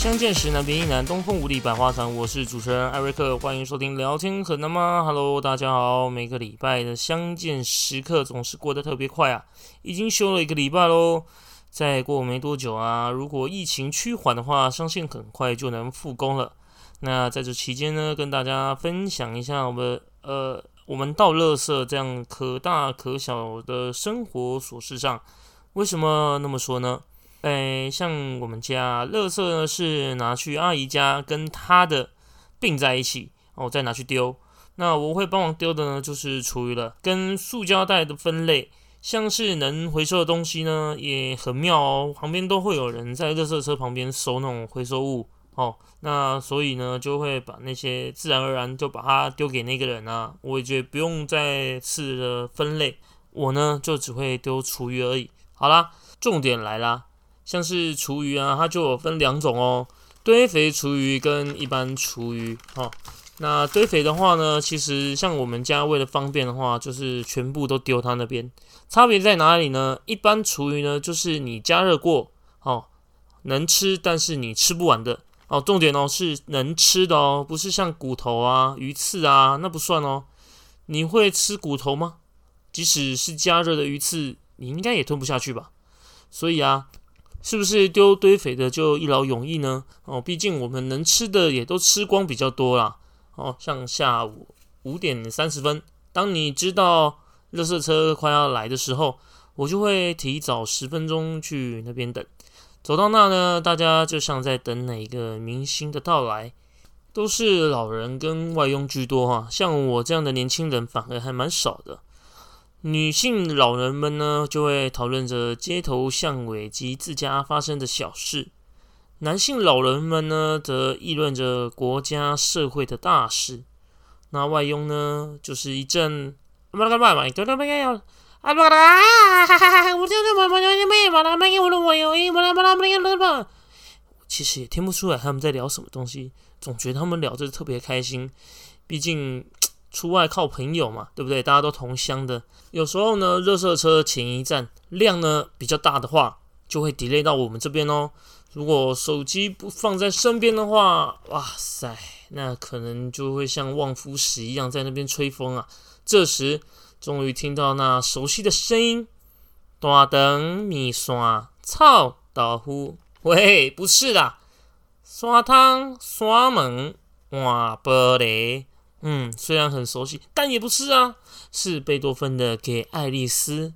相见时，难别亦难，东风无力百花残。我是主持人艾瑞克，欢迎收听聊天很难吗？Hello，大家好。每个礼拜的相见时刻总是过得特别快啊，已经休了一个礼拜喽。再过没多久啊，如果疫情趋缓的话，相信很快就能复工了。那在这期间呢，跟大家分享一下我们呃，我们倒垃圾这样可大可小的生活琐事上，为什么那么说呢？诶，像我们家垃圾呢，是拿去阿姨家跟她的并在一起，哦，再拿去丢。那我会帮忙丢的呢，就是厨余了，跟塑胶袋的分类，像是能回收的东西呢，也很妙哦。旁边都会有人在垃圾车旁边收那种回收物，哦，那所以呢，就会把那些自然而然就把它丢给那个人啊。我也觉得不用再次的分类，我呢就只会丢厨余而已。好啦，重点来啦。像是厨余啊，它就有分两种哦，堆肥厨余跟一般厨余。哦，那堆肥的话呢，其实像我们家为了方便的话，就是全部都丢它那边。差别在哪里呢？一般厨余呢，就是你加热过，哦，能吃，但是你吃不完的。哦，重点哦是能吃的哦，不是像骨头啊、鱼刺啊，那不算哦。你会吃骨头吗？即使是加热的鱼刺，你应该也吞不下去吧？所以啊。是不是丢堆肥的就一劳永逸呢？哦，毕竟我们能吃的也都吃光比较多啦。哦，像下午五点三十分，当你知道热圾车快要来的时候，我就会提早十分钟去那边等。走到那呢，大家就像在等哪个明星的到来，都是老人跟外佣居多哈。像我这样的年轻人反而还蛮少的。女性老人们呢，就会讨论着街头巷尾及自家发生的小事；男性老人们呢，则议论着国家社会的大事。那外佣呢，就是一阵“”，啊！嘛啦，哈哈哈！我听到嘛嘛有没嘛啦嘛有我有一嘛啦嘛啦嘛有了嘛。其实也听不出来他们在聊什么东西，总觉得他们聊着特别开心。毕竟。出外靠朋友嘛，对不对？大家都同乡的。有时候呢，热色车前一站量呢比较大的话，就会 delay 到我们这边哦。如果手机不放在身边的话，哇塞，那可能就会像望夫石一样在那边吹风啊。这时，终于听到那熟悉的声音：大灯米刷操、倒呼。喂，不是啦，刷汤刷门换玻璃。嗯，虽然很熟悉，但也不是啊，是贝多芬的《给爱丽丝》。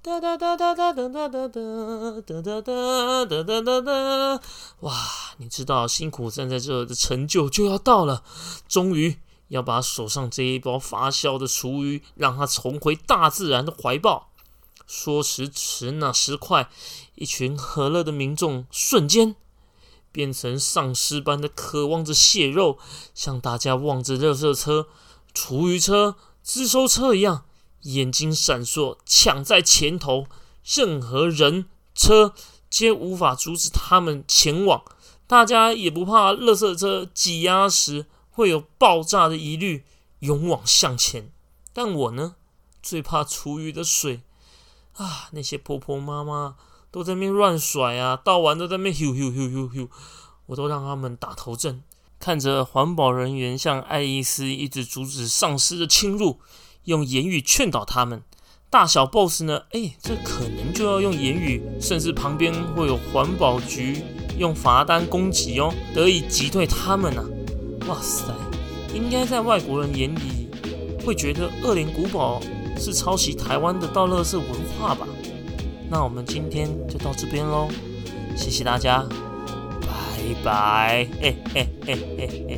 哒哒哒哒哒哒哒哒哒哒哒哒哒哒哒哒。哇，你知道辛苦站在这的成就就要到了，终于要把手上这一包发酵的厨余，让它重回大自然的怀抱。说时迟，那时快，一群和乐的民众瞬间。变成丧尸般的渴望着血肉，像大家望着热色车、厨余车、自收车一样，眼睛闪烁，抢在前头。任何人车皆无法阻止他们前往。大家也不怕热色车挤压时会有爆炸的疑虑，勇往向前。但我呢，最怕厨余的水啊！那些婆婆妈妈。都在那边乱甩啊，倒完都在那边咻咻咻咻咻，我都让他们打头阵。看着环保人员像爱丽丝一直阻止丧尸的侵入，用言语劝导他们。大小 boss 呢？哎，这可能就要用言语，甚至旁边会有环保局用罚单攻击哦，得以击退他们呐。哇塞，应该在外国人眼里会觉得恶灵古堡是抄袭台湾的倒垃圾文化吧？那我们今天就到这边喽，谢谢大家，拜拜，嘿嘿嘿嘿嘿。